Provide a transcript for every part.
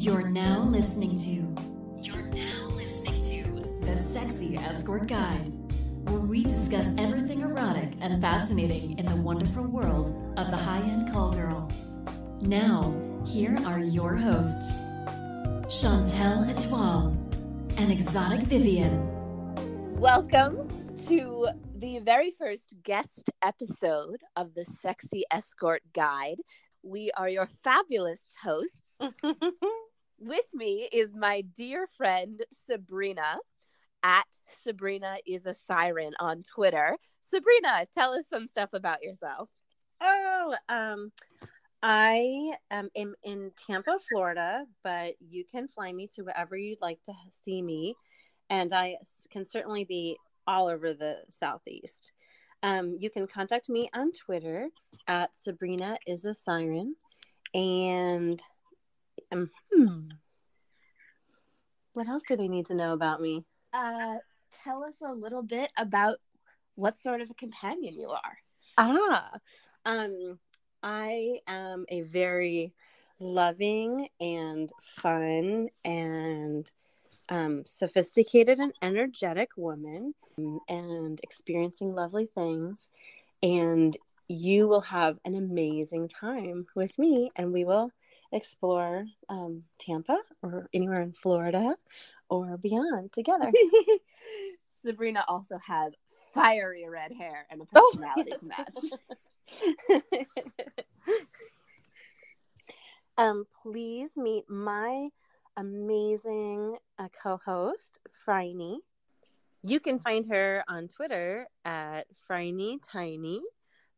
You're now listening to. You're now listening to the Sexy Escort Guide, where we discuss everything erotic and fascinating in the wonderful world of the high-end call girl. Now, here are your hosts, Chantel Etoile and Exotic Vivian. Welcome to the very first guest episode of the Sexy Escort Guide. We are your fabulous hosts. With me is my dear friend Sabrina at Sabrina is a siren on Twitter. Sabrina, tell us some stuff about yourself. Oh, um, I am in, Tampa, Florida, but you can fly me to wherever you'd like to see me. And I can certainly be all over the Southeast. Um, you can contact me on Twitter at Sabrina is a siren. And um, hmm, what else do they need to know about me? Uh, tell us a little bit about what sort of a companion you are. Ah, um, I am a very loving and fun and um, sophisticated and energetic woman um, and experiencing lovely things. And you will have an amazing time with me, and we will explore um, Tampa or anywhere in Florida or beyond together. Sabrina also has fiery red hair and a Oh, personality yes. to match. um, please meet my amazing uh, co-host, Phryne. You can find her on Twitter at Phryne Tiny.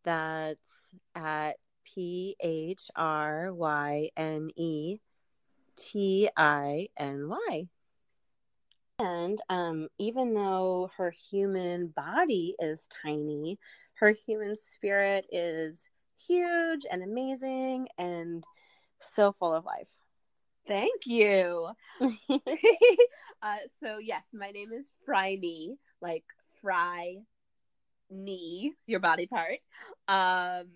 That's at P H R Y N E T I N Y. And um, even though her human body is tiny, her human spirit is huge and amazing and so full of life. Thank you. uh, so yes, my name is Phryne, like fry knee, your body part. Um,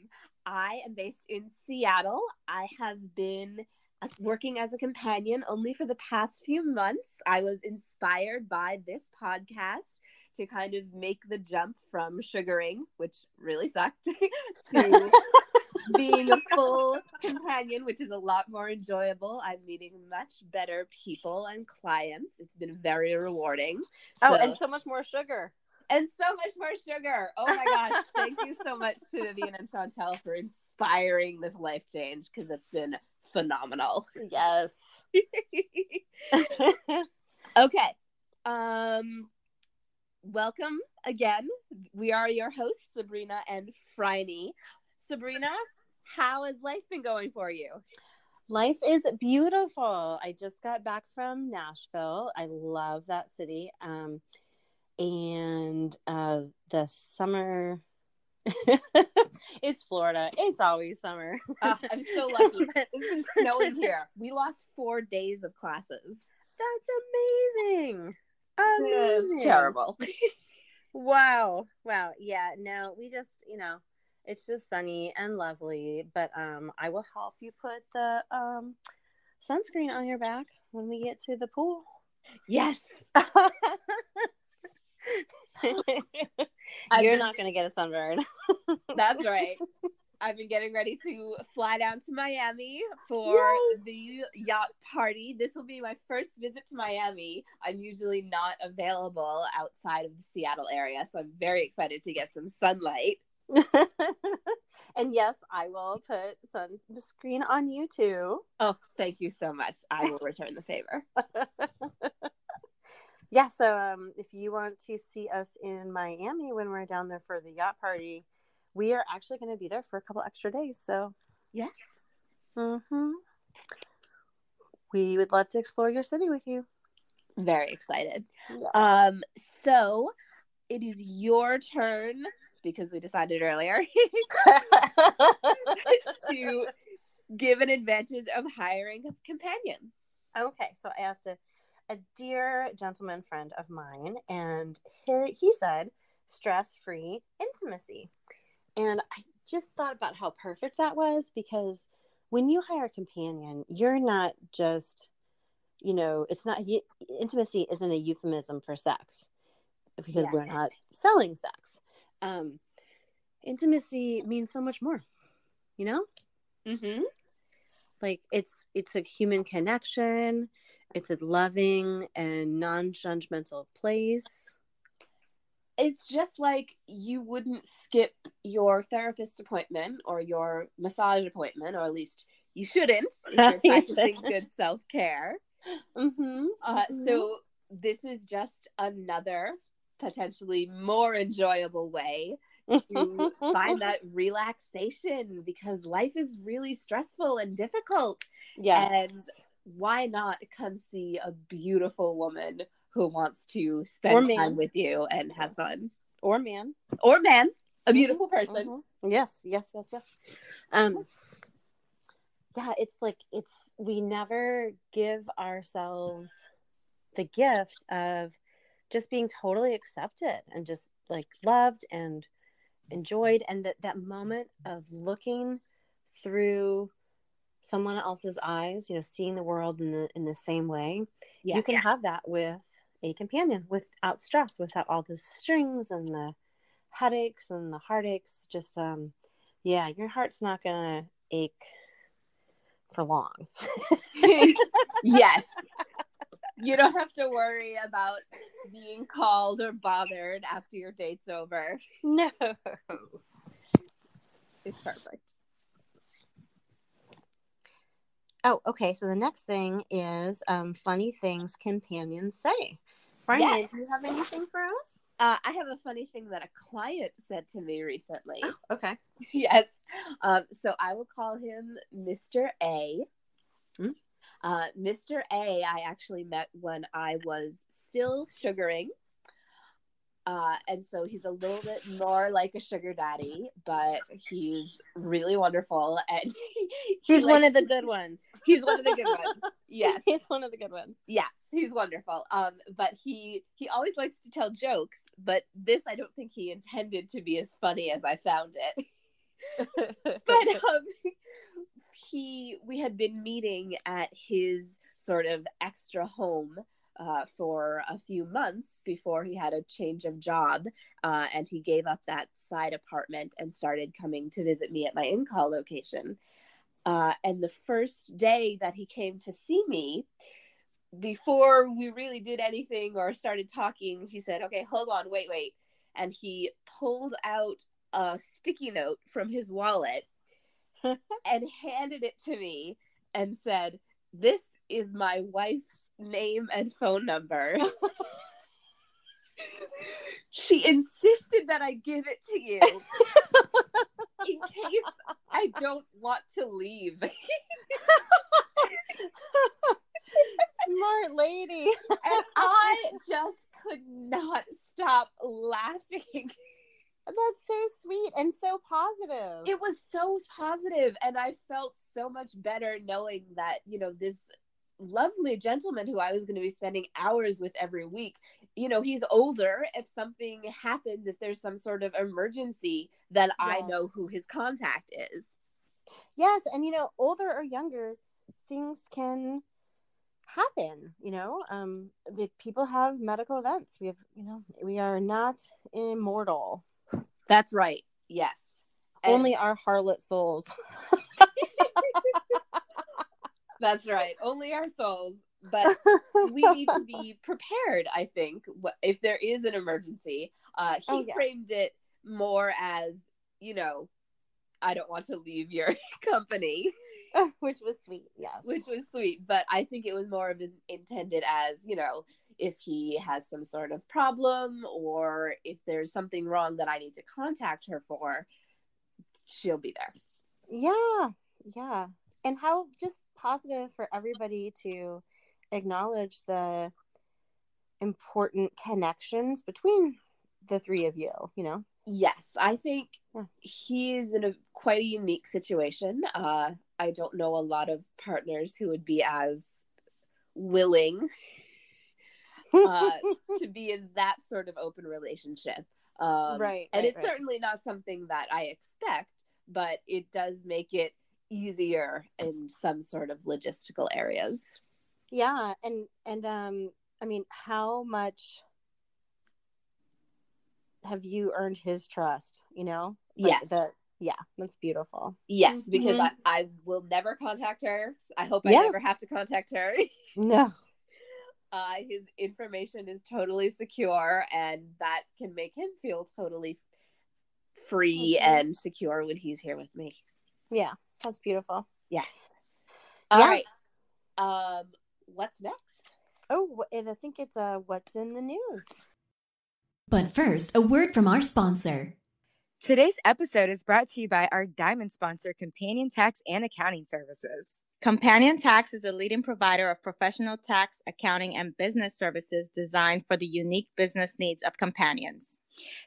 I am based in Seattle. I have been uh, working as a companion only for the past few months. I was inspired by this podcast to kind of make the jump from sugaring, which really sucked, to being a full companion, which is a lot more enjoyable. I'm meeting much better people and clients. It's been very rewarding. Oh, So- and so much more sugar. And so much more sugar. Oh my gosh. Thank you so much to Vivian and Chantel for inspiring this life change because it's been phenomenal. Yes. Okay. Um welcome again. We are your hosts, Sabrina and Phryne. Sabrina, how has life been going for you? Life is beautiful. I just got back from Nashville. I love that city. Um, and uh, the summer, it's Florida. It's always summer. I'm so lucky. It's been snowing here. We lost four days of classes. That's amazing. Amazing. terrible. Wow. Wow. Yeah. No, we just, you know, it's just sunny and lovely. But um, I will help you put the um sunscreen on your back when we get to the pool. Yes. You're not going to get a sunburn. That's right. I've been getting ready to fly down to Miami for Yay. the yacht party. This will be my first visit to Miami. I'm usually not available outside of the Seattle area, so I'm very excited to get some sunlight. and yes, I will put sunscreen on you too. Oh, thank you so much. I will return the favor. Yeah, so um, if you want to see us in Miami when we're down there for the yacht party, we are actually going to be there for a couple extra days. So Yes. mhm. we would love to explore your city with you. Very excited. Yeah. Um, so it is your turn because we decided earlier to give an advantage of hiring a companion. Okay, so I asked a, a dear gentleman friend of mine, and he, he said stress free intimacy. And I just thought about how perfect that was because when you hire a companion, you're not just you know, it's not intimacy isn't a euphemism for sex because Yeah. we're not selling sex. Um, intimacy means so much more, you know. Mm-hmm. Like it's it's a human connection. It's a loving and non-judgmental place. It's just like you wouldn't skip your therapist appointment or your massage appointment, or at least you shouldn't if you're practicing good self care. Mm-hmm. Uh, so this is just another potentially more enjoyable way to find that relaxation because life is really stressful and difficult. yes. and- Why not come see a beautiful woman who wants to spend time with you and have fun? or man. Or man, a beautiful person. Mhm. Yes, yes, yes, yes. Um yeah, it's like it's we never give ourselves the gift of just being totally accepted and just like loved and enjoyed and that that moment of looking through someone else's eyes, you know, seeing the world in the in the same way. Yeah. You can have that with a companion without stress, without all the strings and the headaches and the heartaches. Just um yeah, your heart's not gonna ache for long. yes. You don't have to worry about being called or bothered after your date's over. no. It's perfect. Oh, okay. So the next thing is um funny things companions say. Phryne, Yes. do you have anything for us? Uh, I have a funny thing that a client said to me recently. Okay. yes. Um, so I will call him Mr. A. Hmm. Uh, Mr. A, I actually met when I was still sugaring. Uh, and so he's a little bit more like a sugar daddy, but he's really wonderful. And he, He's like- one of the good ones. he's one of the good ones. Yes. He's one of the good ones. Yes, he's wonderful. Um, but he he always likes to tell jokes, but this I don't think he intended to be as funny as I found it. But um, he we had been meeting at his sort of extra home uh, for a few months before he had a change of job, uh, and he gave up that side apartment and started coming to visit me at my in-call location. Uh, and the first day that he came to see me, before we really did anything or started talking, he said, Okay, hold on, wait, wait. And he pulled out a sticky note from his wallet and handed it to me and said, This is my wife's name and phone number. she insisted that I give it to you in case I don't want to leave. Smart lady. and I just could not stop laughing. That's so sweet and so positive. It was so positive, and I felt so much better knowing that, you know, this lovely gentleman who I was going to be spending hours with every week, you know, he's older. If something happens, if there's some sort of emergency, then I know who his contact is. yes, and you know, older or younger, things can happen. You know, um, people have medical events. We have, you know, we are not immortal. That's right. Yes. And- Only our harlot souls. That's right. Only our souls. But we need to be prepared, I think, if there is an emergency. Uh, he Oh, yes. framed it more as, you know, I don't want to leave your company, which was sweet. Yes. which was sweet. But I think it was more of intended as, you know, if he has some sort of problem or if there's something wrong that I need to contact her for, she'll be there. Yeah, yeah. And how just positive for everybody to acknowledge the important connections between the three of you, you know? Yes, I think Yeah. he is in a quite a unique situation. Uh, I don't know a lot of partners who would be as willing uh, to be in that sort of open relationship. Um, Right, and right, it's right. certainly not something that I expect, but it does make it easier in some sort of logistical areas. Yeah, and and um, I mean, how much have you earned his trust? You know, Like, Yes. The, yeah, that's beautiful. Yes, because Mhm. I, I will never contact her. I hope I Yeah. never have to contact her. No. uh, his information is totally secure, and that can make him feel totally free Mhm. and secure when he's here with me. Yeah, that's beautiful. Yes. All Yeah. right. Um, what's next? Oh, and I think it's uh, what's in the news. But first, a word from our sponsor. Today's episode is brought to you by our diamond sponsor, Companion Tax and Accounting Services. Companion Tax is a leading provider of professional tax, accounting, and business services designed for the unique business needs of companions.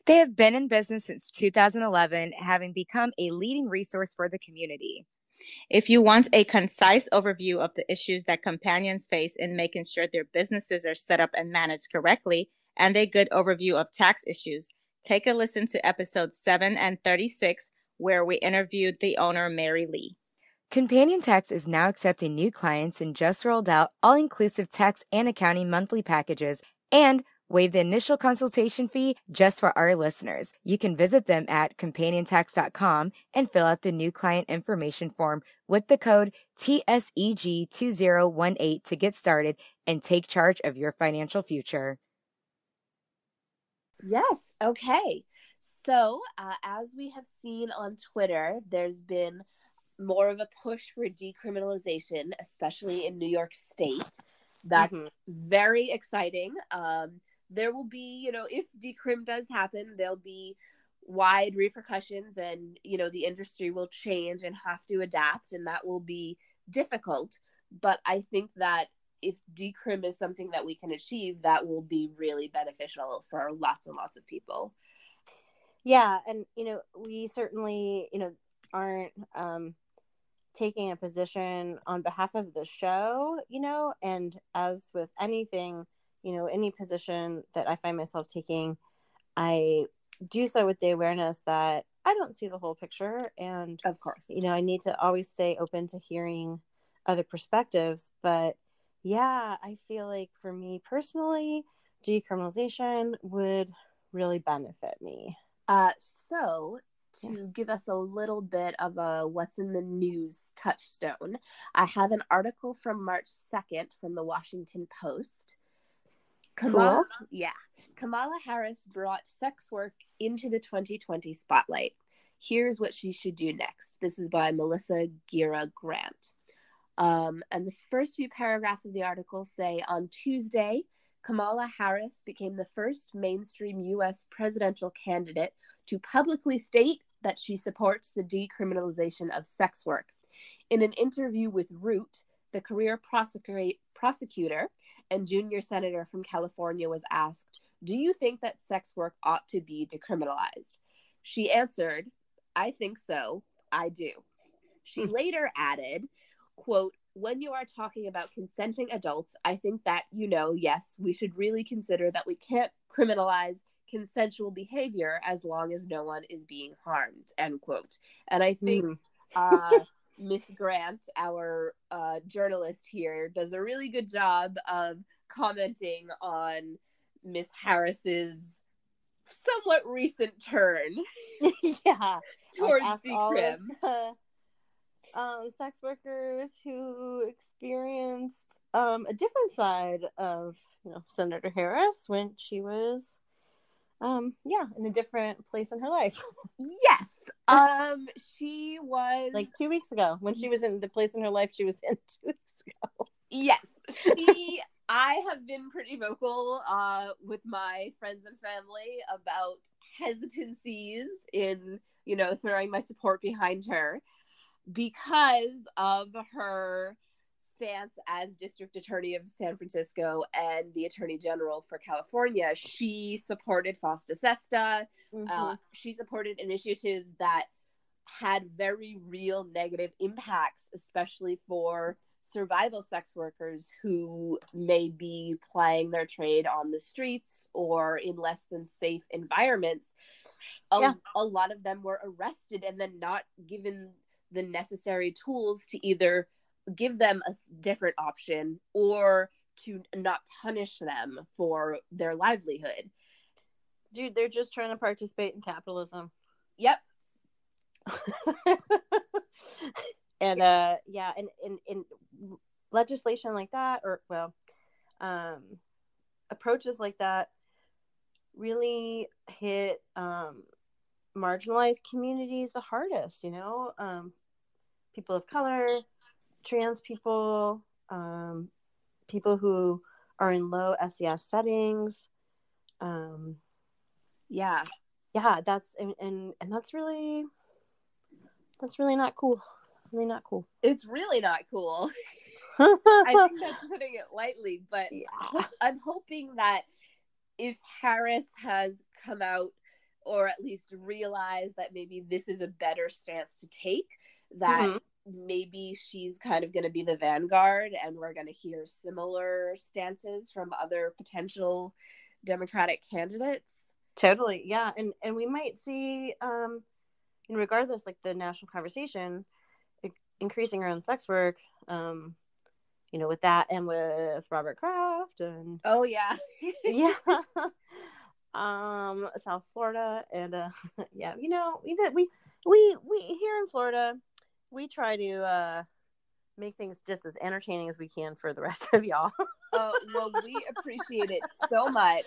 They have been in business since 2011, having become a leading resource for the community. If you want a concise overview of the issues that companions face in making sure their businesses are set up and managed correctly, and a good overview of tax issues, take a listen to episodes 7 and 36, where we interviewed the owner, Mary Lee. Companion Tax is now accepting new clients and just rolled out all inclusive tax and accounting monthly packages and waive the initial consultation fee just for our listeners. You can visit them at companiontax.com and fill out the new client information form with the code E TSEG2018 to get started and take charge of your financial future. Yes. Okay. So, uh, as we have seen on Twitter, there's been more of a push for decriminalization, especially in New York State. That's Mhm. very exciting. Um, there will be, you know, if decrim does happen, there'll be wide repercussions, and you know, the industry will change and have to adapt, and that will be difficult. But I think that if decrim is something that we can achieve, that will be really beneficial for lots and lots of people. Yeah, and you know, we certainly, you know, aren't um taking a position on behalf of the show, you know, and as with anything, you know, any position that I find myself taking, I do so with the awareness that I don't see the whole picture and Of course. you know, I need to always stay open to hearing other perspectives, but yeah, I feel like for me personally, decriminalization would really benefit me. Uh, so, to give us a little bit of a what's in the news touchstone, I have an article from March 2nd from the Washington Post. Kamala, yeah, Kamala Harris brought sex work into the 2020 spotlight. Here's what she should do next. This is by Melissa Gira Grant. Um, and the first few paragraphs of the article say on Tuesday, Kamala Harris became the first mainstream U.S. presidential candidate to publicly state that she supports the decriminalization of sex work. In an interview with Root, the career prosecu- prosecutor and junior senator from California was asked, Do you think that sex work ought to be decriminalized? She answered, I think so. I do. She later added, quote, when you are talking about consenting adults, I think that, you know, yes, we should really consider that we can't criminalize consensual behavior as long as no one is being harmed, end quote. And I think Mhm. uh, Miss Grant, our uh, journalist here, does a really good job of commenting on Miss Harris's somewhat recent turn yeah. towards all of the, um, sex workers who experienced um, a different side of you know Senator Harris when she was um yeah in a different place in her life Yes. Um, she was like two weeks ago when she was in the place in her life she was in two weeks ago Yes, she. I have been pretty vocal uh, with my friends and family about hesitancies in, you know, throwing my support behind her because of her stance as district attorney of San Francisco and the attorney general for California. She supported FOSTA SESTA. Uh, she supported initiatives that had very real negative impacts, especially for survival sex workers who may be plying their trade on the streets or in less than safe environments. A, Yeah. a lot of them were arrested and then not given the necessary tools to either give them a different option or to not punish them for their livelihood. Dude, they're just trying to participate in capitalism. Yep. and uh yeah, and in in legislation like that or well, um approaches like that really hit um marginalized communities the hardest, you know? Um people of color, trans people, um people who are in low SES settings. Um Yeah. yeah that's and, and and that's really that's really not cool really not cool It's really not cool. I think that's putting it lightly, but yeah. I'm hoping that if Harris has come out or at least realized that maybe this is a better stance to take, that Mhm. Maybe she's kind of going to be the vanguard and we're going to hear similar stances from other potential Democratic candidates. totally yeah and and we might see um and regardless like the national conversation increasing own sex work um you know with that and with robert kraft and Oh, yeah. yeah um south florida and uh yeah you know we we we we here in florida we try to uh make things just as entertaining as we can for the rest of y'all Oh, well, we appreciate it so much.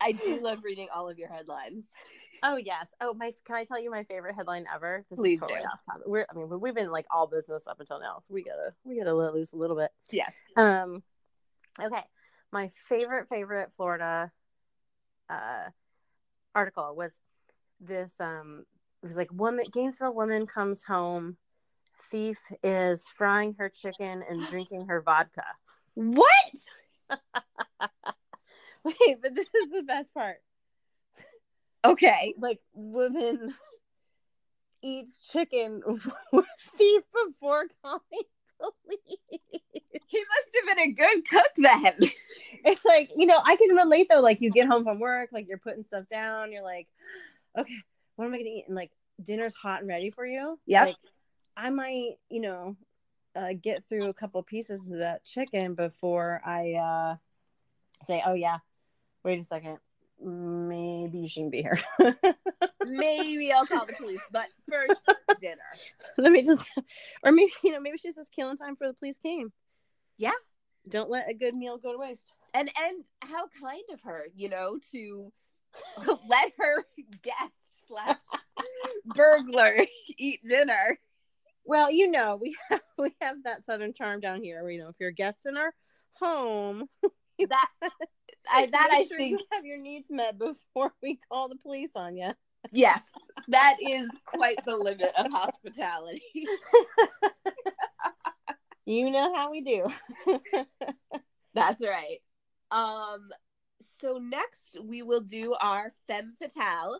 I do love reading all of your headlines. oh yes oh my can i tell you my favorite headline ever this Please is totally do. off topic. we're i mean we've been like all business up until now so we gotta we gotta let loose a little bit Yes. Um, okay, my favorite favorite Florida uh article was this. Um, was like woman Gainesville woman comes home, thief is frying her chicken and drinking her vodka. What? Wait, but this is the best part. Okay. Like woman eats chicken with thief before calling police. He must have been a good cook then. it's like you know i can relate though like you get home from work like you're putting stuff down you're like okay what am i gonna eat and like dinner's hot and ready for you yeah, like i might you know uh, get through a couple pieces of that chicken before i uh say oh yeah wait a second maybe you shouldn't be here Maybe I'll call the police, but first dinner. let me just or maybe you know maybe she's just killing time for the police came Yeah. don't let a good meal go to waste And and how kind of her, you know, to let her guest slash burglar eat dinner. Well, you know, we have we have that southern charm down here. You know, if you're a guest in our home, That I that I sure think you have your needs met before we call the police on you. yes, that is quite the limit of hospitality. You know how we do. That's right. Um so next we will do our femme fatale.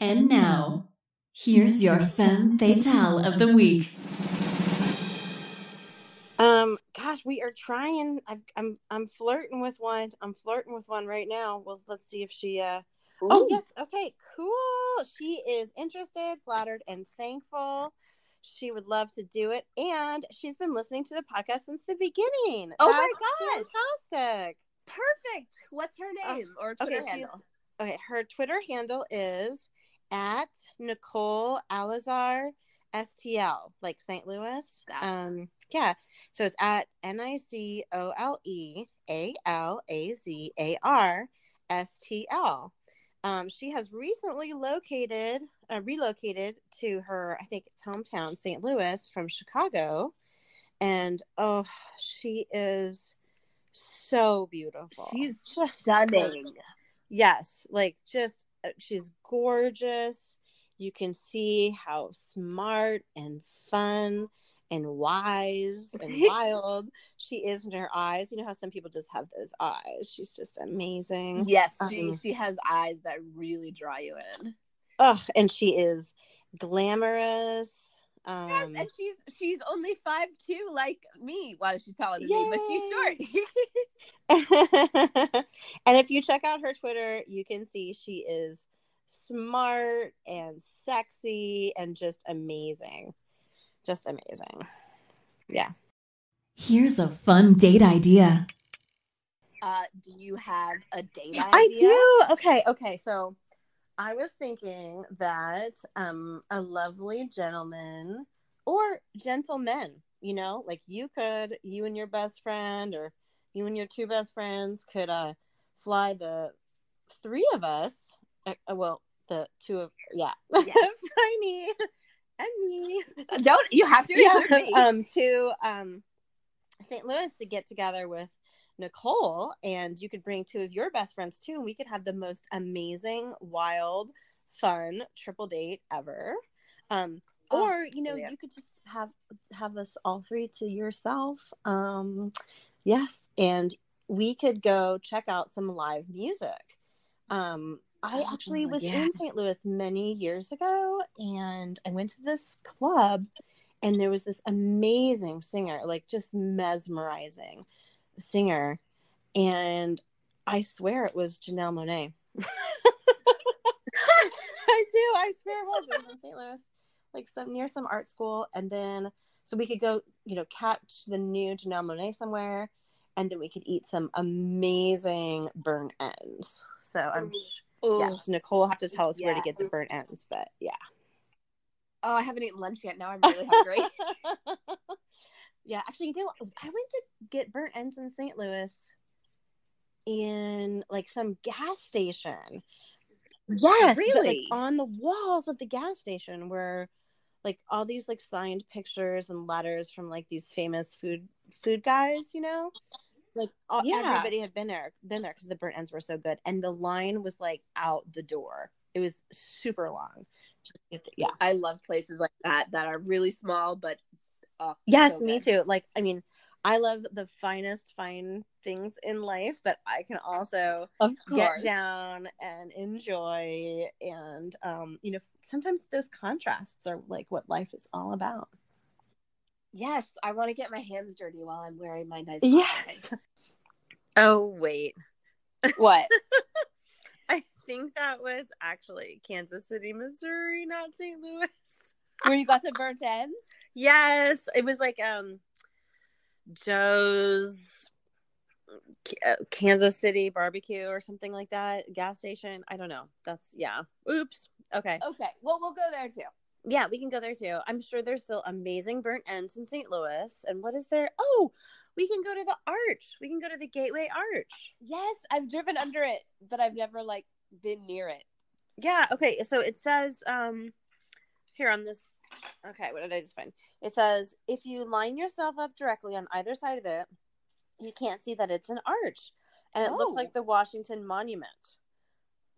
And now, here's your femme fatale of the week. um, gosh, we are trying. I've, I'm I'm flirting with one. I'm flirting with one right now. Well, let's see if she. uh Oh yes, okay, cool. She is interested, flattered, and thankful. She would love to do it, and she's been listening to the podcast since the beginning. Oh my That's Fantastic! Perfect. What's her name or Twitter okay, handle? okay. Her Twitter handle is at Nicole Alazar STL, like St. Louis. Um, yeah. So it's at N I C O L E A L A Z A R S T L. Um, she has recently located, uh, relocated to her, I think it's hometown, St. Louis, from Chicago, and oh, she is so beautiful. She's Just. Stunning. Yes, like just she's gorgeous. You can see how smart and fun and wise and wild she is in her eyes. You know how some people just have those eyes. She's just amazing. Yes, she Um, she has eyes that really draw you in. Ugh, and she is glamorous. Um, Yes, and she's she's only five two like me. Well, she's taller than me, but she's short. and if you check out her Twitter, you can see she is smart and sexy and just amazing. just amazing. Yeah. Here's a fun date idea. Uh, do you have a date idea? I do. Okay, okay. So I was thinking that um a lovely gentleman or gentlemen, you know, like you could you and your best friend or you and your two best friends could uh fly the three of us uh, uh, well the two of yeah Yes. Franny and me Don't you have to yeah, me? um to um St. Louis to get together with Nicole and you could bring two of your best friends too and we could have the most amazing wild fun triple date ever um Oh, or you know brilliant. you could just have have us all three to yourself um yes and we could go check out some live music um i Oh, actually was yeah. in st louis many years ago and i went to this club and there was this amazing singer like just mesmerizing singer and i swear it was janelle monáe i do i swear it was it was in st louis like some near some art school and then so we could go you know catch the new janelle monáe somewhere and then we could eat some amazing burnt ends so i'm Ooh. yes nicole will have to tell us where to get the burnt ends but yeah Oh, I haven't eaten lunch yet. Now I'm really hungry. yeah, actually, you know, I went to get burnt ends in St. Louis in like some gas station. Yes, but, like, Really? on the walls of the gas station were like all these like signed pictures and letters from like these famous food food guys, you know. Like all, Yeah. everybody had been there, been there because the burnt ends were so good, and the line was like out the door. It was super long. Just, to get the- yeah. I love places like that that are really small, but oh, Yes, so me too. Like, I mean, I love the finest fine things in life, but I can also get down and enjoy. And, um, you know, sometimes those contrasts are like what life is all about. Yes, I want to get my hands dirty while I'm wearing my nice. Yes. Oh, wait. What? I think that was actually Kansas City, Missouri, not St. Louis. Where you got the burnt ends? Yes, it was like um Joe's uh, Kansas City barbecue or something like that, gas station. I don't know. That's yeah. Oops. Okay. Okay. Well, we'll go there too. Yeah, we can go there too. I'm sure there's still amazing burnt ends in St. Louis. And what is there? Oh, we can go to the Arch. We can go to the Gateway Arch. Yes, I've driven under it, but I've never like been near it. Yeah, okay. So it says um here on this okay, what did I just find? It says if you line yourself up directly on either side of it, you can't see that it's an arch. And it looks Oh. like the Washington Monument.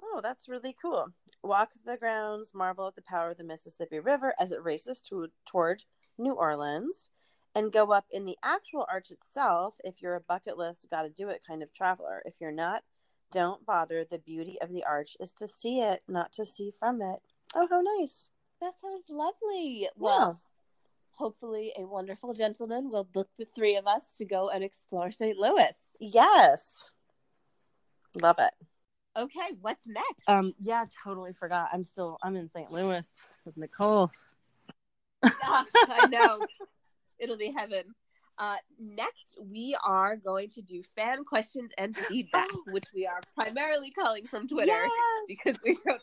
Oh, that's really cool. Walk the grounds, marvel at the power of the Mississippi River as it races to, toward New Orleans, and go up in the actual arch itself if you're a bucket list, gotta do it kind of traveler. If you're not, don't bother. The beauty of the arch is to see it, not to see from it. Oh, how nice. That sounds lovely. Well, hopefully, a wonderful gentleman will book the three of us to go and explore St. Louis. Yes. Love it. Okay, what's next? Um, yeah, totally forgot. I'm still I'm in St. Louis with Nicole. Ah, I know. It'll be heaven. Uh, next, we are going to do fan questions and feedback, which we are primarily calling from Twitter Yes. because we don't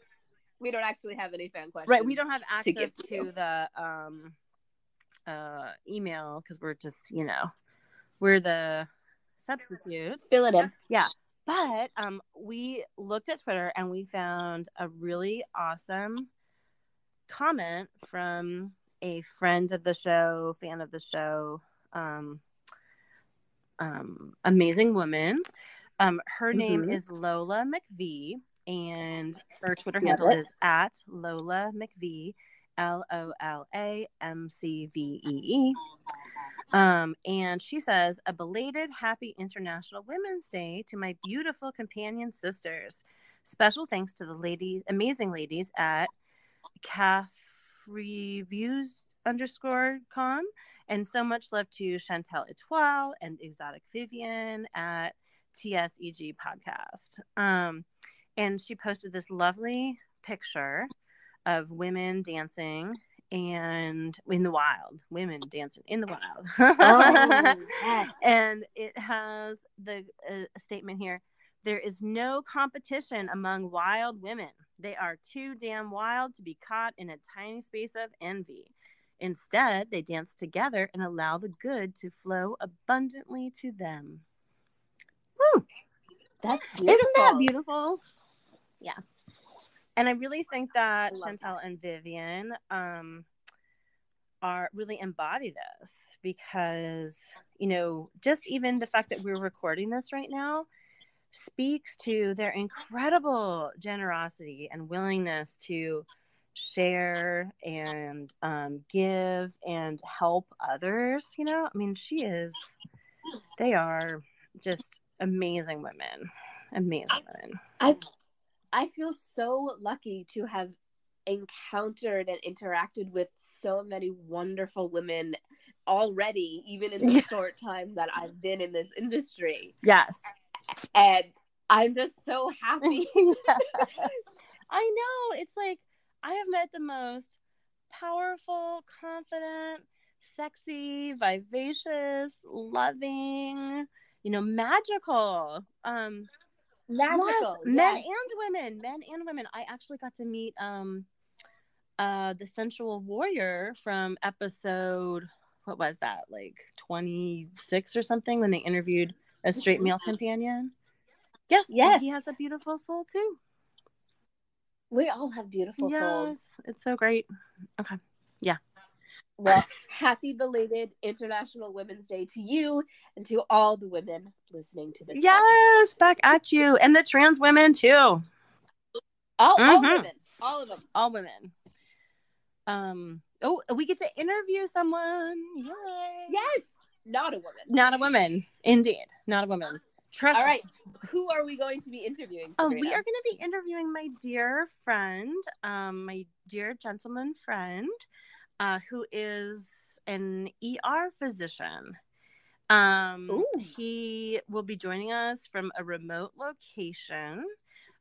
we don't actually have any fan questions. Right, we don't have access give to, to the um uh email because we're just, you know, we're the substitutes. fill it in. Yeah. But um we looked at Twitter and we found a really awesome comment from a friend of the show, fan of the show, um um amazing woman. Um her name Mhm. is Lola McVee and her Twitter handle is at Lola McVee, L O L A M C V E E. Um, and she says, a belated happy International Women's Day to my beautiful companion sisters. Special thanks to the ladies, amazing ladies at calf reviews underscore com. And so much love to Chantel Etoile and Exotic Vivian at TSEG podcast. Um, and she posted this lovely picture of women dancing and in the wild, women dancing in the wild. Oh, yes. And it has the uh, statement here there is no competition among wild women. They are too damn wild to be caught in a tiny space of envy. Instead, they dance together and allow the good to flow abundantly to them. Woo! That's beautiful. Isn't that beautiful? Yes. And I really think that Chantel and Vivian um, are really embody this because, you know, just even the fact that we're recording this right now speaks to their incredible generosity and willingness to share and um, give and help others. You know, I mean, she is, they are just amazing women. Amazing women. I I feel so lucky to have encountered and interacted with so many wonderful women already, even in the Yes. short time that I've been in this industry. Yes. And I'm just so happy. yes. I know. It's like I have met the most powerful, confident, sexy, vivacious, loving, you know, magical. Um Magical. yes, men yes. and women, men and women. I actually got to meet um uh the sensual warrior from episode what was that? Like 26 or something when they interviewed a straight male companion. Yes, Yes. he has a beautiful soul too. We all have beautiful souls. It's so great. Okay. Well, happy belated International Women's Day to you and to all the women listening to this. podcast. Yes, back at you. And the trans women too. All, all Mhm. women. All of them. All women. Um oh we get to interview someone. Yay. Yes. Not a woman. Not a woman. Indeed. Not a woman. Trust all right. Who are we going to be interviewing? Oh, we are going to be interviewing my dear friend, um, my dear gentleman friend, uh, who is an ER physician. Um, he will be joining us from a remote location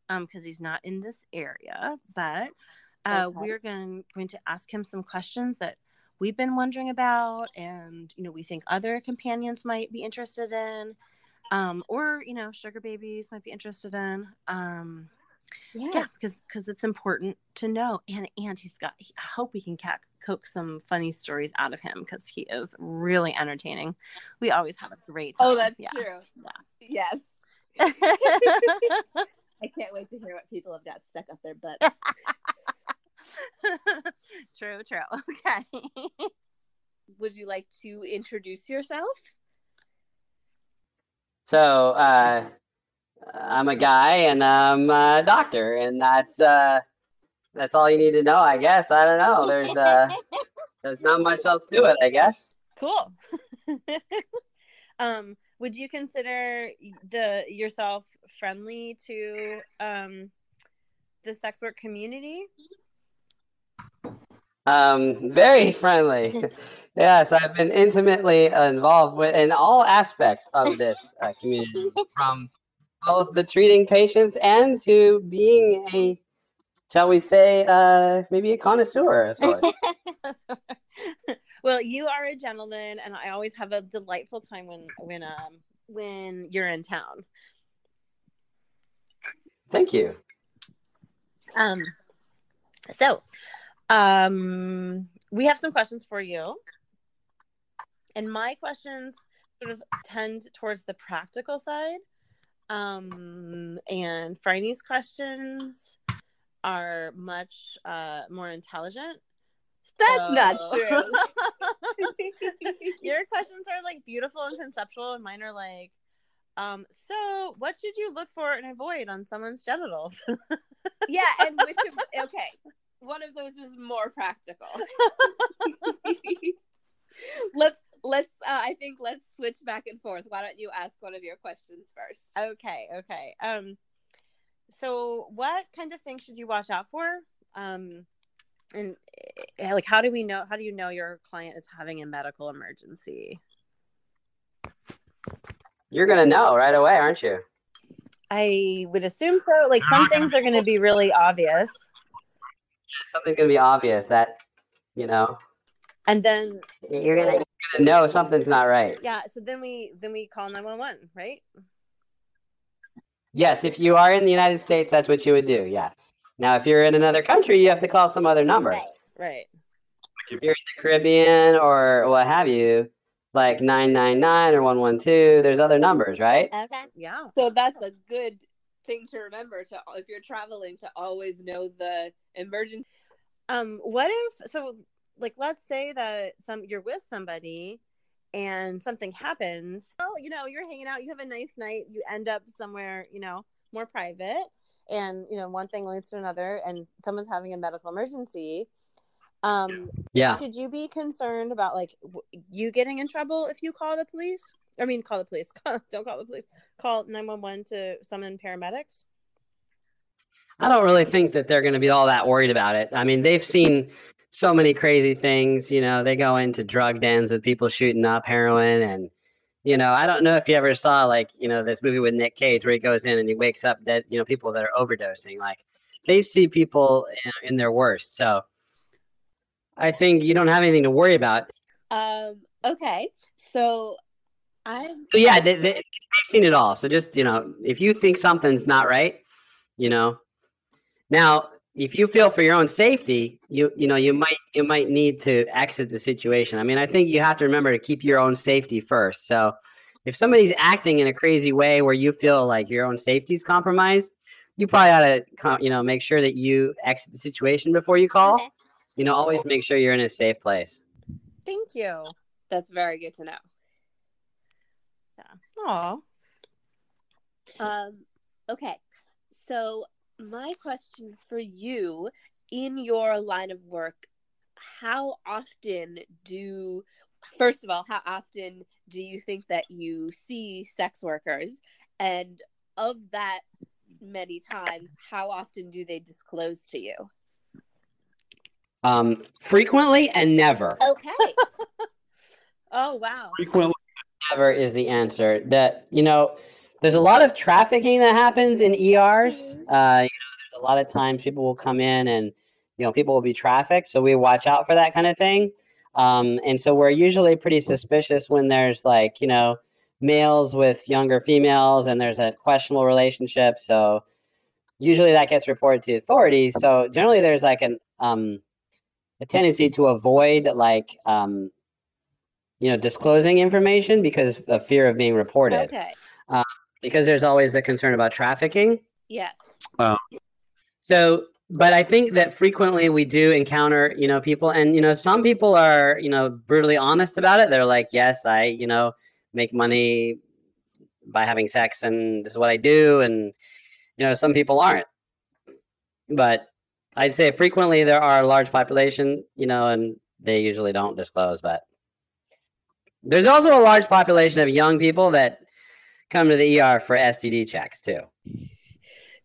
because he's not in this area, but uh, Okay. we're going going to ask him some questions that we've been wondering about, and you know, we think other companions might be interested in um, or you know, sugar babies might be interested in. Um, Yes. yeah, because because it's important to know. And and he's got. I hope we can ca- coax some funny stories out of him because he is really entertaining. We always have a great. Oh, that's Yeah. true. Yes. I can't wait to hear what people have got stuck up their butts. true, true. Okay. Would you like to introduce yourself? So uh, I'm a guy and I'm a doctor, and that's uh, that's all you need to know, I guess. I don't know. There's uh, there's not much else to it, I guess. cool. um, would you consider the yourself friendly to um the sex work community? Um, very friendly. yes, I've been intimately involved with in all aspects of this uh, community, from both the treating patients and to being a, shall we say, uh, maybe a connoisseur well, you are a gentleman, and I always have a delightful time when when um when you're in town. Thank you. Um, so, um, we have some questions for you, and my questions sort of tend towards the practical side. Um, and Franny's questions are much uh more intelligent. That's not true. Your questions are like beautiful and conceptual, and mine are like, um, so what should you look for and avoid on someone's genitals? yeah, and which of, okay, one of those is more practical. let's let's uh, I think let's switch back and forth. Why don't you ask one of your questions first? okay, okay. Um, so what kinds of things should you watch out for? Um, and eh, like, how do we know? How do you know your client is having a medical emergency? You're gonna know right away, aren't you? I would assume so. Like, some things are going to be really obvious. Something's gonna be obvious that you know, And then you're gonna, you're gonna know something's not right. yeah, so then we then we call 911, right? Yes, if you are in the United States, that's what you would do. Yes. Now, if you're in another country, you have to call some other number. Right. Right. If you're in the Caribbean or what have you, like 999 or 112, there's other numbers, right? Okay. Yeah. So that's a good thing to remember to if you're traveling to always know the emergency. Um what if so like let's say that some you're with somebody and something happens. Well, you know, you're hanging out, you have a nice night, you end up somewhere, you know, more private and you know, one thing leads to another and someone's having a medical emergency. Um Yeah. should you be concerned about like w- you getting in trouble if you call the police? I mean, call the police. Don't call the police. Call 911 to summon paramedics. I don't really think that they're going to be all that worried about it. I mean, they've seen so many crazy things. You know, they go into drug dens with people shooting up heroin. And, you know, I don't know if you ever saw, like, you know, this movie with Nick Cage where he goes in and he wakes up dead, you know, people that are overdosing. Like, they see people in, in their worst. So I think you don't have anything to worry about. Um. Okay. So I'm. So yeah, they, they, they've seen it all. So just you know, if you think something's not right, you know. Now, if you feel for your own safety, you you know you might you might need to exit the situation. I mean, I think you have to remember to keep your own safety first. So, if somebody's acting in a crazy way where you feel like your own safety is compromised, you probably ought to co- you know make sure that you exit the situation before you call. Okay. You know, always make sure you're in a safe place. Thank you. That's very good to know. Yeah. Aw. Um, okay. So, my question for you in your line of work, how often do, first of all, how often do you think that you see sex workers? And of that many times, how often do they disclose to you? Um, frequently and never. Okay. Oh wow. Frequently, never is the answer. That you know, there's a lot of trafficking that happens in ERs. Uh, you know, there's a lot of times people will come in and you know people will be trafficked, so we watch out for that kind of thing. Um, and so we're usually pretty suspicious when there's like you know males with younger females and there's a questionable relationship. So usually that gets reported to authorities. So generally there's like an um, a tendency to avoid like um, you know disclosing information because of fear of being reported okay. Because there's always the concern about trafficking. Yes. Um, so but i think that frequently we do encounter you know people and you know some people are you know brutally honest about it. They're like yes i you know make money by having sex and this is what i do and you know some people aren't. But i'd say frequently there are a large population you know and they usually don't disclose but there's also a large population of young people that come to the er for std checks too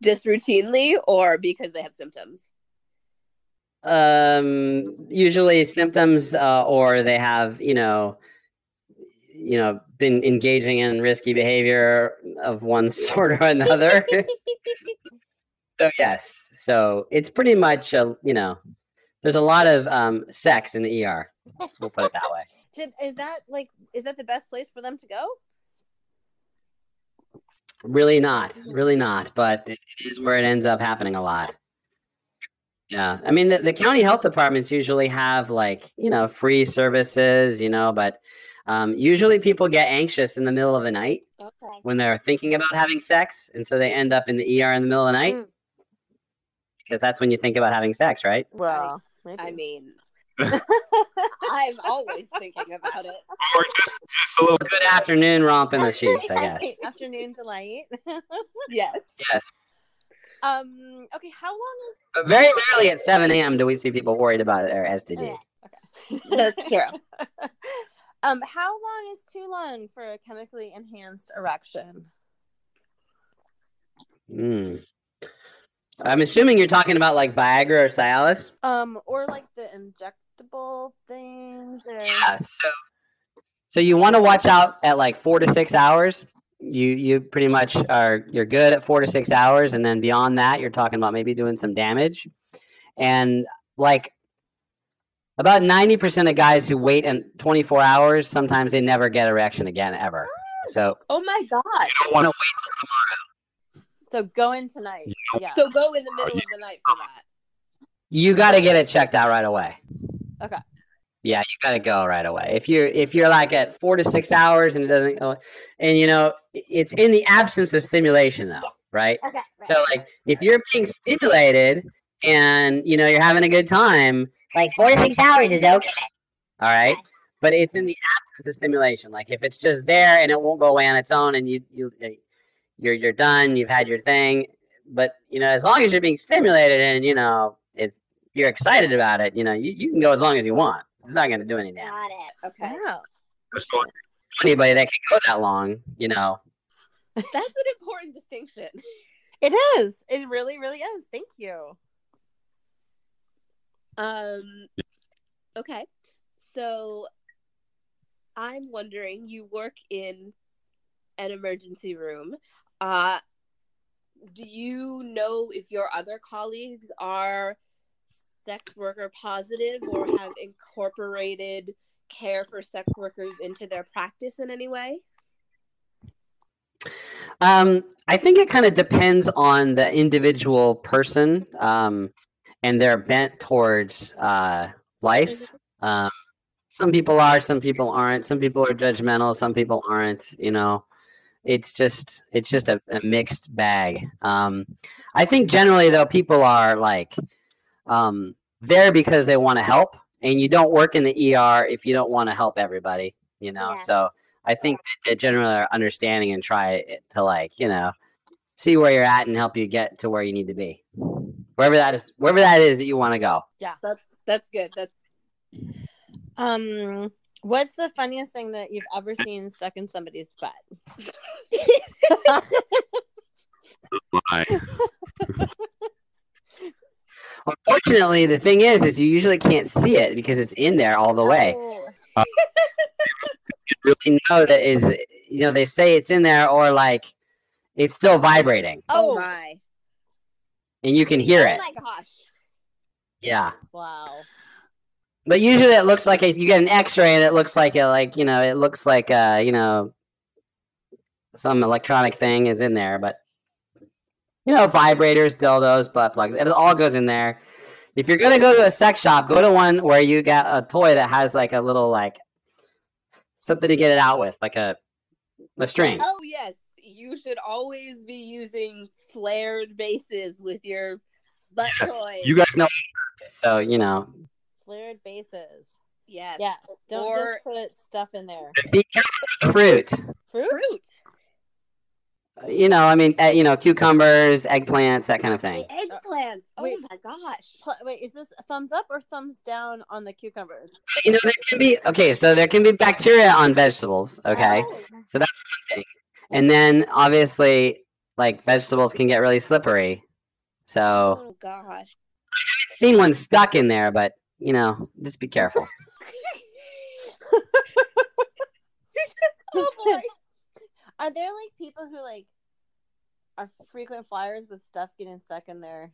Just routinely or because they have symptoms? um usually symptoms uh, or they have you know you know been engaging in risky behavior of one sort or another so yes so it's pretty much a you know there's a lot of um sex in the er we'll put it that way is that like is that the best place for them to go? Really not really not but it it is where it ends up happening a lot yeah i mean the, the county health departments usually have like you know free services you know but um, usually people get anxious in the middle of the night Okay. when they're thinking about having sex and so they end up in the er in the middle of the night Mm. because that's when you think about having sex right Well, maybe. I mean, I'm always thinking about it. or just just a little. good afternoon romp in the sheets i guess afternoon delight. Yes. yes um. Okay. How long is? but very rarely at 7 a.m do we see people worried about their stds That's true. um. How long is too long for a chemically enhanced erection? Mm. i'm assuming you're talking about like viagra or cialis Um. Or like the injectable things. Or... Yeah. So, so you want to watch out at like four to six hours. You you pretty much are you're good at four to six hours, and then beyond that, you're talking about maybe doing some damage. And like About 90% of guys who wait in 24 hours, sometimes they never get erection again ever. So Oh my god. you don't want to wait till tomorrow. So go in tonight. Yeah. So go in the middle oh, of the night for that. You got to get it checked out right away. Okay. Yeah, you got to go right away. If you're if you're like at 4 to 6 hours and it doesn't go and you know, it's in the absence of stimulation though, right? Okay. So like if you're being stimulated and you know you're having a good time, like four to six hours is okay. all right? But it's in the absence of stimulation. Like if it's just there and it won't go away on its own and you you eh, you're you're done, you've had your thing, but you know as long as you're being stimulated and you know it's you're excited about it, you know, you, you can go as long as you want. It's not going to do any damage. Got it. Okay. Yeah. Anybody that can go that long, you know, That's an important distinction. It is. It really, really is. Thank you. Um okay. So I'm wondering you work in an emergency room. Uh do you know if your other colleagues are sex worker positive or have incorporated care for sex workers into their practice in any way? Um, I think it kind of depends on the individual person um, and their bent towards uh, life. Um, some people are, some people aren't. Some people are judgmental, some people aren't. You know, it's just it's just a, a mixed bag. Um, I think generally though, people are like um, there because they want to help, and you don't work in the ER if you don't want to help everybody. You know, Yeah. so I think that they generally are understanding and try to like you know see where you're at and help you get to where you need to be, wherever that is, wherever that is that you want to go. Yeah, that's that's good. That's Um, what's the funniest thing that you've ever seen stuck in somebody's butt? Lie. Unfortunately, the thing is, is you usually can't see it because it's in there all the way. Oh. You really know that is, you know, they say it's in there or like it's still vibrating oh, Oh. my and you can hear Oh it. my gosh. Yeah. Wow. But usually it looks like a, you get an X-ray and it looks like a like you know it looks like uh you know some electronic thing is in there, but you know vibrators, dildos, butt plugs, it all goes in there. If you're gonna go to a sex shop, go to one where you got a toy that has like a little like something to get it out with, like a a string. Oh yes, you should always be using flared bases with your butt Yes. toys. You guys know So you know, Flared bases. yes. Yeah. Don't Or- just put stuff in there. be careful with fruit. Fruit? Fruit. You know, I mean, uh, you know, cucumbers, eggplants, that kind of thing. Eggplants. Oh Wait. my gosh. Wait, is this a thumbs up or thumbs down on the cucumbers? You know, there can be okay. So there can be bacteria on vegetables. Okay. Oh. So that's one thing. And then obviously, like vegetables can get really slippery. So Oh gosh. I've seen one stuck in there, but you know, just be careful. oh boy. Are there like people who like are frequent flyers with stuff getting stuck in there?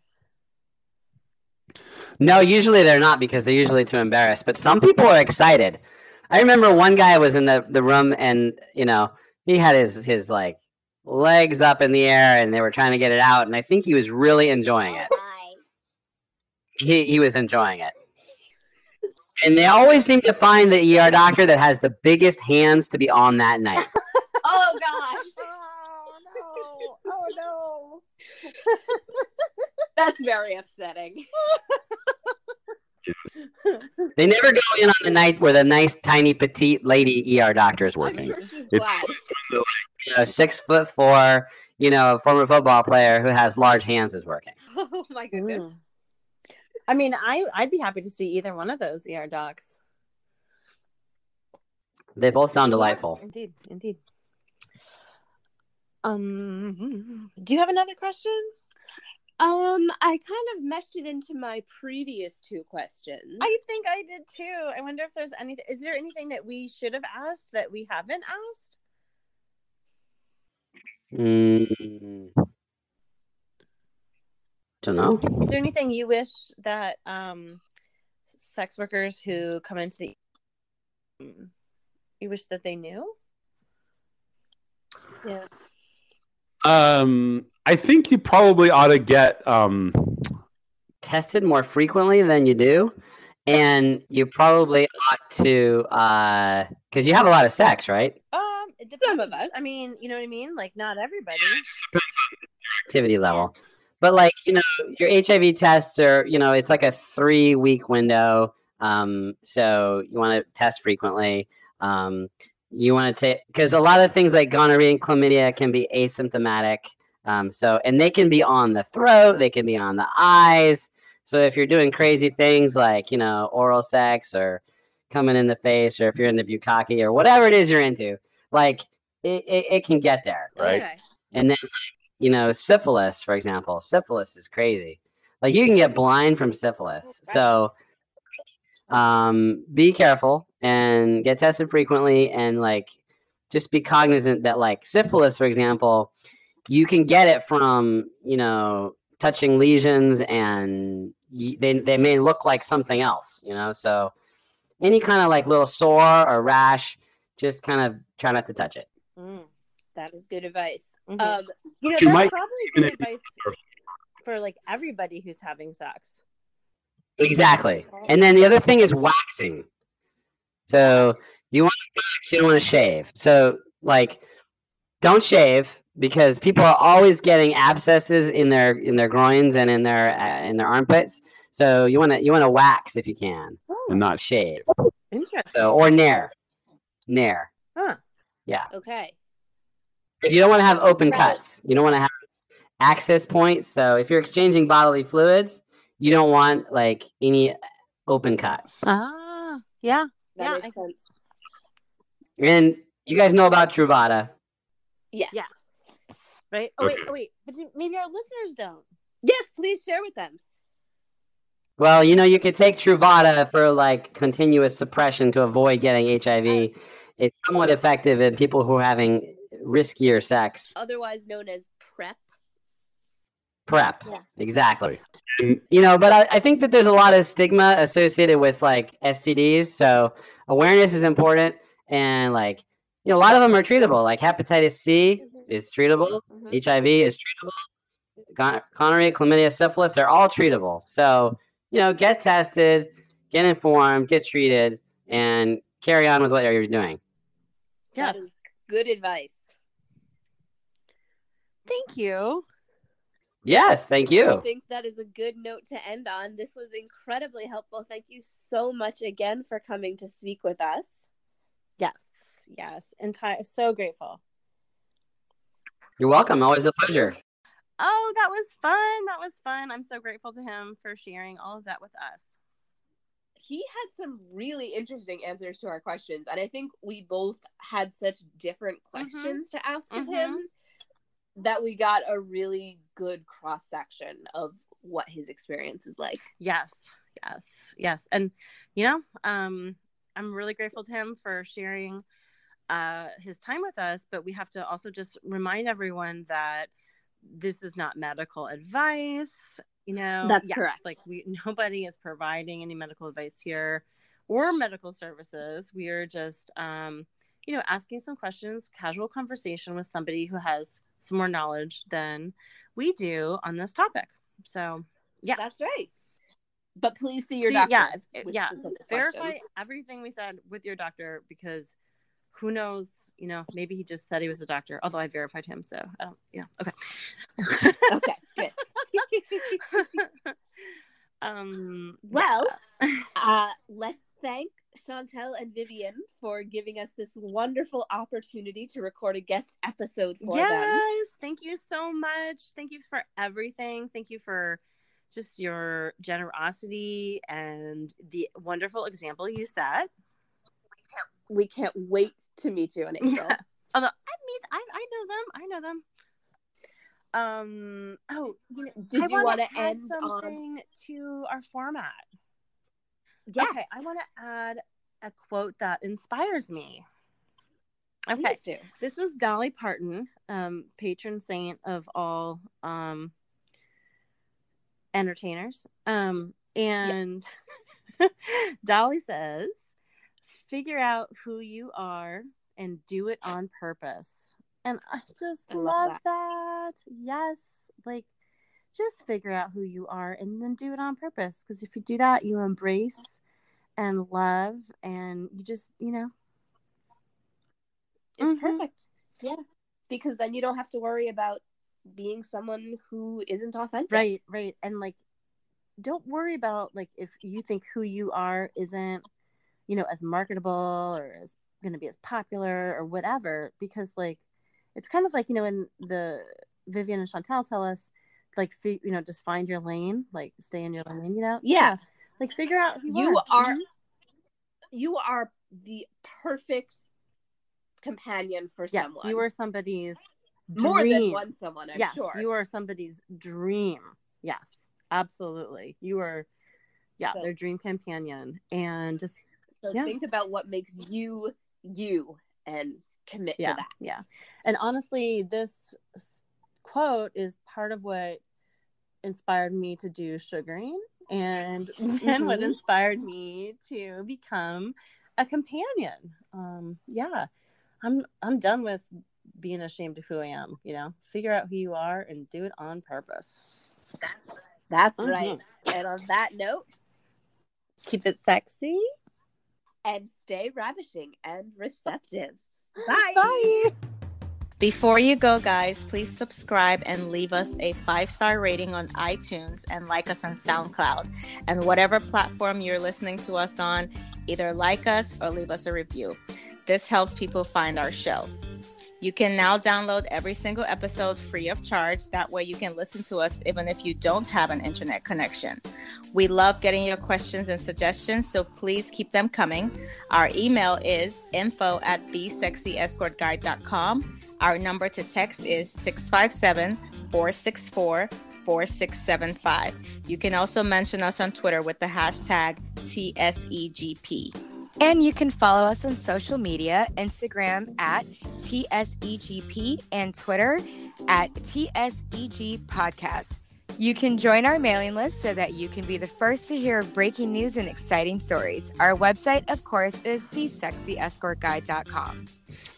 No, usually they're not because they're usually too embarrassed. But some people are excited. I remember one guy was in the, the room and you know he had his his like legs up in the air and they were trying to get it out and I think he was really enjoying it. he he was enjoying it. And they always seem to find the ER doctor that has the biggest hands to be on that night. Oh gosh. Oh no. Oh no. That's very upsetting. They never go in on the night where the nice, tiny, petite lady ER doctor is I'm working. sure she's it's glad. You know, six foot four, you know, former football player who has large hands is working. Oh my goodness. Mm. I mean, I I'd be happy to see either one of those ER docs. They both sound delightful. Indeed, indeed. Um, do you have another question? Um, I kind of meshed it into my previous two questions. I think I did too. I wonder if there's anything. Is there anything that we should have asked that we haven't asked? Mm. Don't know. Is there anything you wish that um sex workers who come into the um, you wish that they knew? Yeah. Um, I think you probably ought to get um tested more frequently than you do and you probably ought to uh because you have a lot of sex right Um, it depends. Some of us. I mean, you know what I mean? Like not everybody. activity level but like you know your hiv tests are you know it's like a three week window um so you want to test frequently um you want to take because a lot of things like gonorrhea and chlamydia can be asymptomatic um so and they can be on the throat they can be on the eyes so if you're doing crazy things like you know oral sex or coming in the face or if you're into bukkake or whatever it is you're into like it, it, it can get there right Okay. and then, you know, syphilis, for example, syphilis is crazy. Like you can get blind from syphilis. So um, be careful and get tested frequently and like just be cognizant that like syphilis, for example, you can get it from, you know, touching lesions and y- they, they may look like something else, you know? So any kind of like little sore or rash, just kind of try not to touch it. Mm. That is good advice. Mhm. Um, you know, you that's might probably good advice for like everybody who's having sex. Exactly. And then the other thing is waxing. So you want to wax, you don't want to shave. So like don't shave because people are always getting abscesses in their in their groins and in their uh, in their armpits. So you want to you want to wax if you can, and not shave. Interesting. So or nair. Nair. Huh. Yeah. Okay. Because you don't want to have open Right. cuts. You don't want to have access points. So if you're exchanging bodily fluids, you don't want like any open cuts. Ah, yeah. That Yeah, makes sense. And you guys know about Truvada. Yes. Yeah. Right. Oh wait, oh, wait. But maybe our listeners don't. Yes, please share with them. Well, you know, you could take Truvada for like continuous suppression to avoid getting HIV. It's somewhat effective in people who are having riskier sex. Otherwise known as PrEP. Prep. Yeah. Exactly. And You know, but I, I think that there's a lot of stigma associated with like STDs. So awareness is important. And like, you know, a lot of them are treatable. Like hepatitis C is treatable, Mhm. HIV is treatable, Gon- gonorrhea, chlamydia, syphilis, they're all treatable. So, you know, get tested, get informed, get treated, and carry on with what you're doing. Yes. Good advice. Thank you. Yes, thank you. I think that is a good note to end on. This was incredibly helpful. Thank you so much again for coming to speak with us. Yes. Yes. Entire. So grateful. You're welcome. Always a pleasure. Oh, that was fun. That was fun. I'm so grateful to him for sharing all of that with us. He had some really interesting answers to our questions, and I think we both had such different questions to ask of Mhm. him that we got a really good cross section of what his experience is like. Yes. Yes. Yes. And you know, um, I'm really grateful to him for sharing uh his time with us, but we have to also just remind everyone that this is not medical advice. You know, That's Yes, correct. Like we nobody is providing any medical advice here or medical services. We are just um, you know, asking some questions, casual conversation with somebody who has some more knowledge than we do on this topic. So yeah. That's right. But please see your See, doctor. yeah, yeah. Verify questions. everything we said with your doctor because who knows? You know, maybe he just said he was a doctor. Although I verified him, so I don't. Yeah, okay. Okay, good. um. Well, uh, let's thank Chantel and Vivian for giving us this wonderful opportunity to record a guest episode for yes, them. thank you so much. Thank you for everything. Thank you for just your generosity and the wonderful example you set. We can't we can't wait to meet you in April. Yeah. Although I mean, I I know them. I know them. Um. Oh, you know, Did I you want wanna add end on- something to our format? Yes. Okay, I want to add a quote that inspires me. Okay, this is Dolly Parton, um, patron saint of all um, entertainers. Um, and Dolly says, figure out who you are and do it on purpose. And I just I love love, that. that. Yes. Like, just figure out who you are and then do it on purpose. Because if you do that, you embrace and love and you just, you know, It's Mhm. perfect. Yeah. Because then you don't have to worry about being someone who isn't authentic. right, right. And like, don't worry about like if you think who you are isn't, you know, as marketable or as going to be as popular or whatever, because like, it's kind of like, you know, in the Vivian and Chantel tell us, like, you know, just find your lane, like, stay in your lane, you know? Yeah. Like, figure out who you, You are. are Mhm. you are the perfect companion for Yes, someone. you are somebody's more than one someone, I'm yes, sure. you are somebody's dream. Yes, absolutely. You are, yeah, So- their dream companion, and just so yeah. think about what makes you you and commit yeah, to that. yeah. And honestly, this quote is part of what inspired me to do sugaring, and and what Mhm. inspired me to become a companion. Um, yeah, I'm I'm done with being ashamed of who I am. You know, figure out who you are and do it on purpose. That's Mhm. right. And on that note, Keep it sexy. and stay ravishing and receptive. Bye. Bye. Before you go, guys, please subscribe and leave us a five star rating on iTunes and like us on SoundCloud. And whatever platform you're listening to us on, either like us or leave us a review. This helps people find our show. You can now download every single episode free of charge. That way, you can listen to us even if you don't have an internet connection. We love getting your questions and suggestions, so please keep them coming. Our email is info at thesexyescortguide.com. Our number to text is 657 464 4675. You can also mention us on Twitter with the hashtag TSEGP. And you can follow us on social media Instagram at TSEGP and Twitter at TSEG Podcast. You can join our mailing list so that you can be the first to hear breaking news and exciting stories. Our website, of course, is thesexyescortguide.com.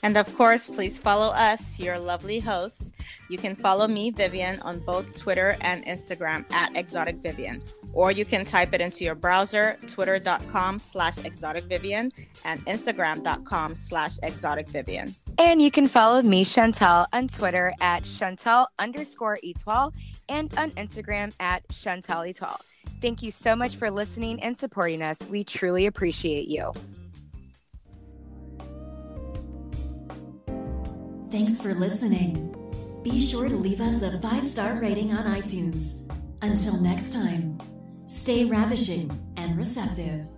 And of course, please follow us, your lovely hosts. You can follow me, Vivian, on both Twitter and Instagram at Exotic Vivian. Or you can type it into your browser, twitter.com slash exotic Vivian and Instagram.com slash exotic Vivian. And you can follow me, Chantel, on Twitter at Chantel underscore Etoile and on Instagram at Chantel Etoile. Thank you so much for listening and supporting us. We truly appreciate you. Thanks for listening. Be sure to leave us a five star rating on iTunes. Until next time, stay ravishing and receptive.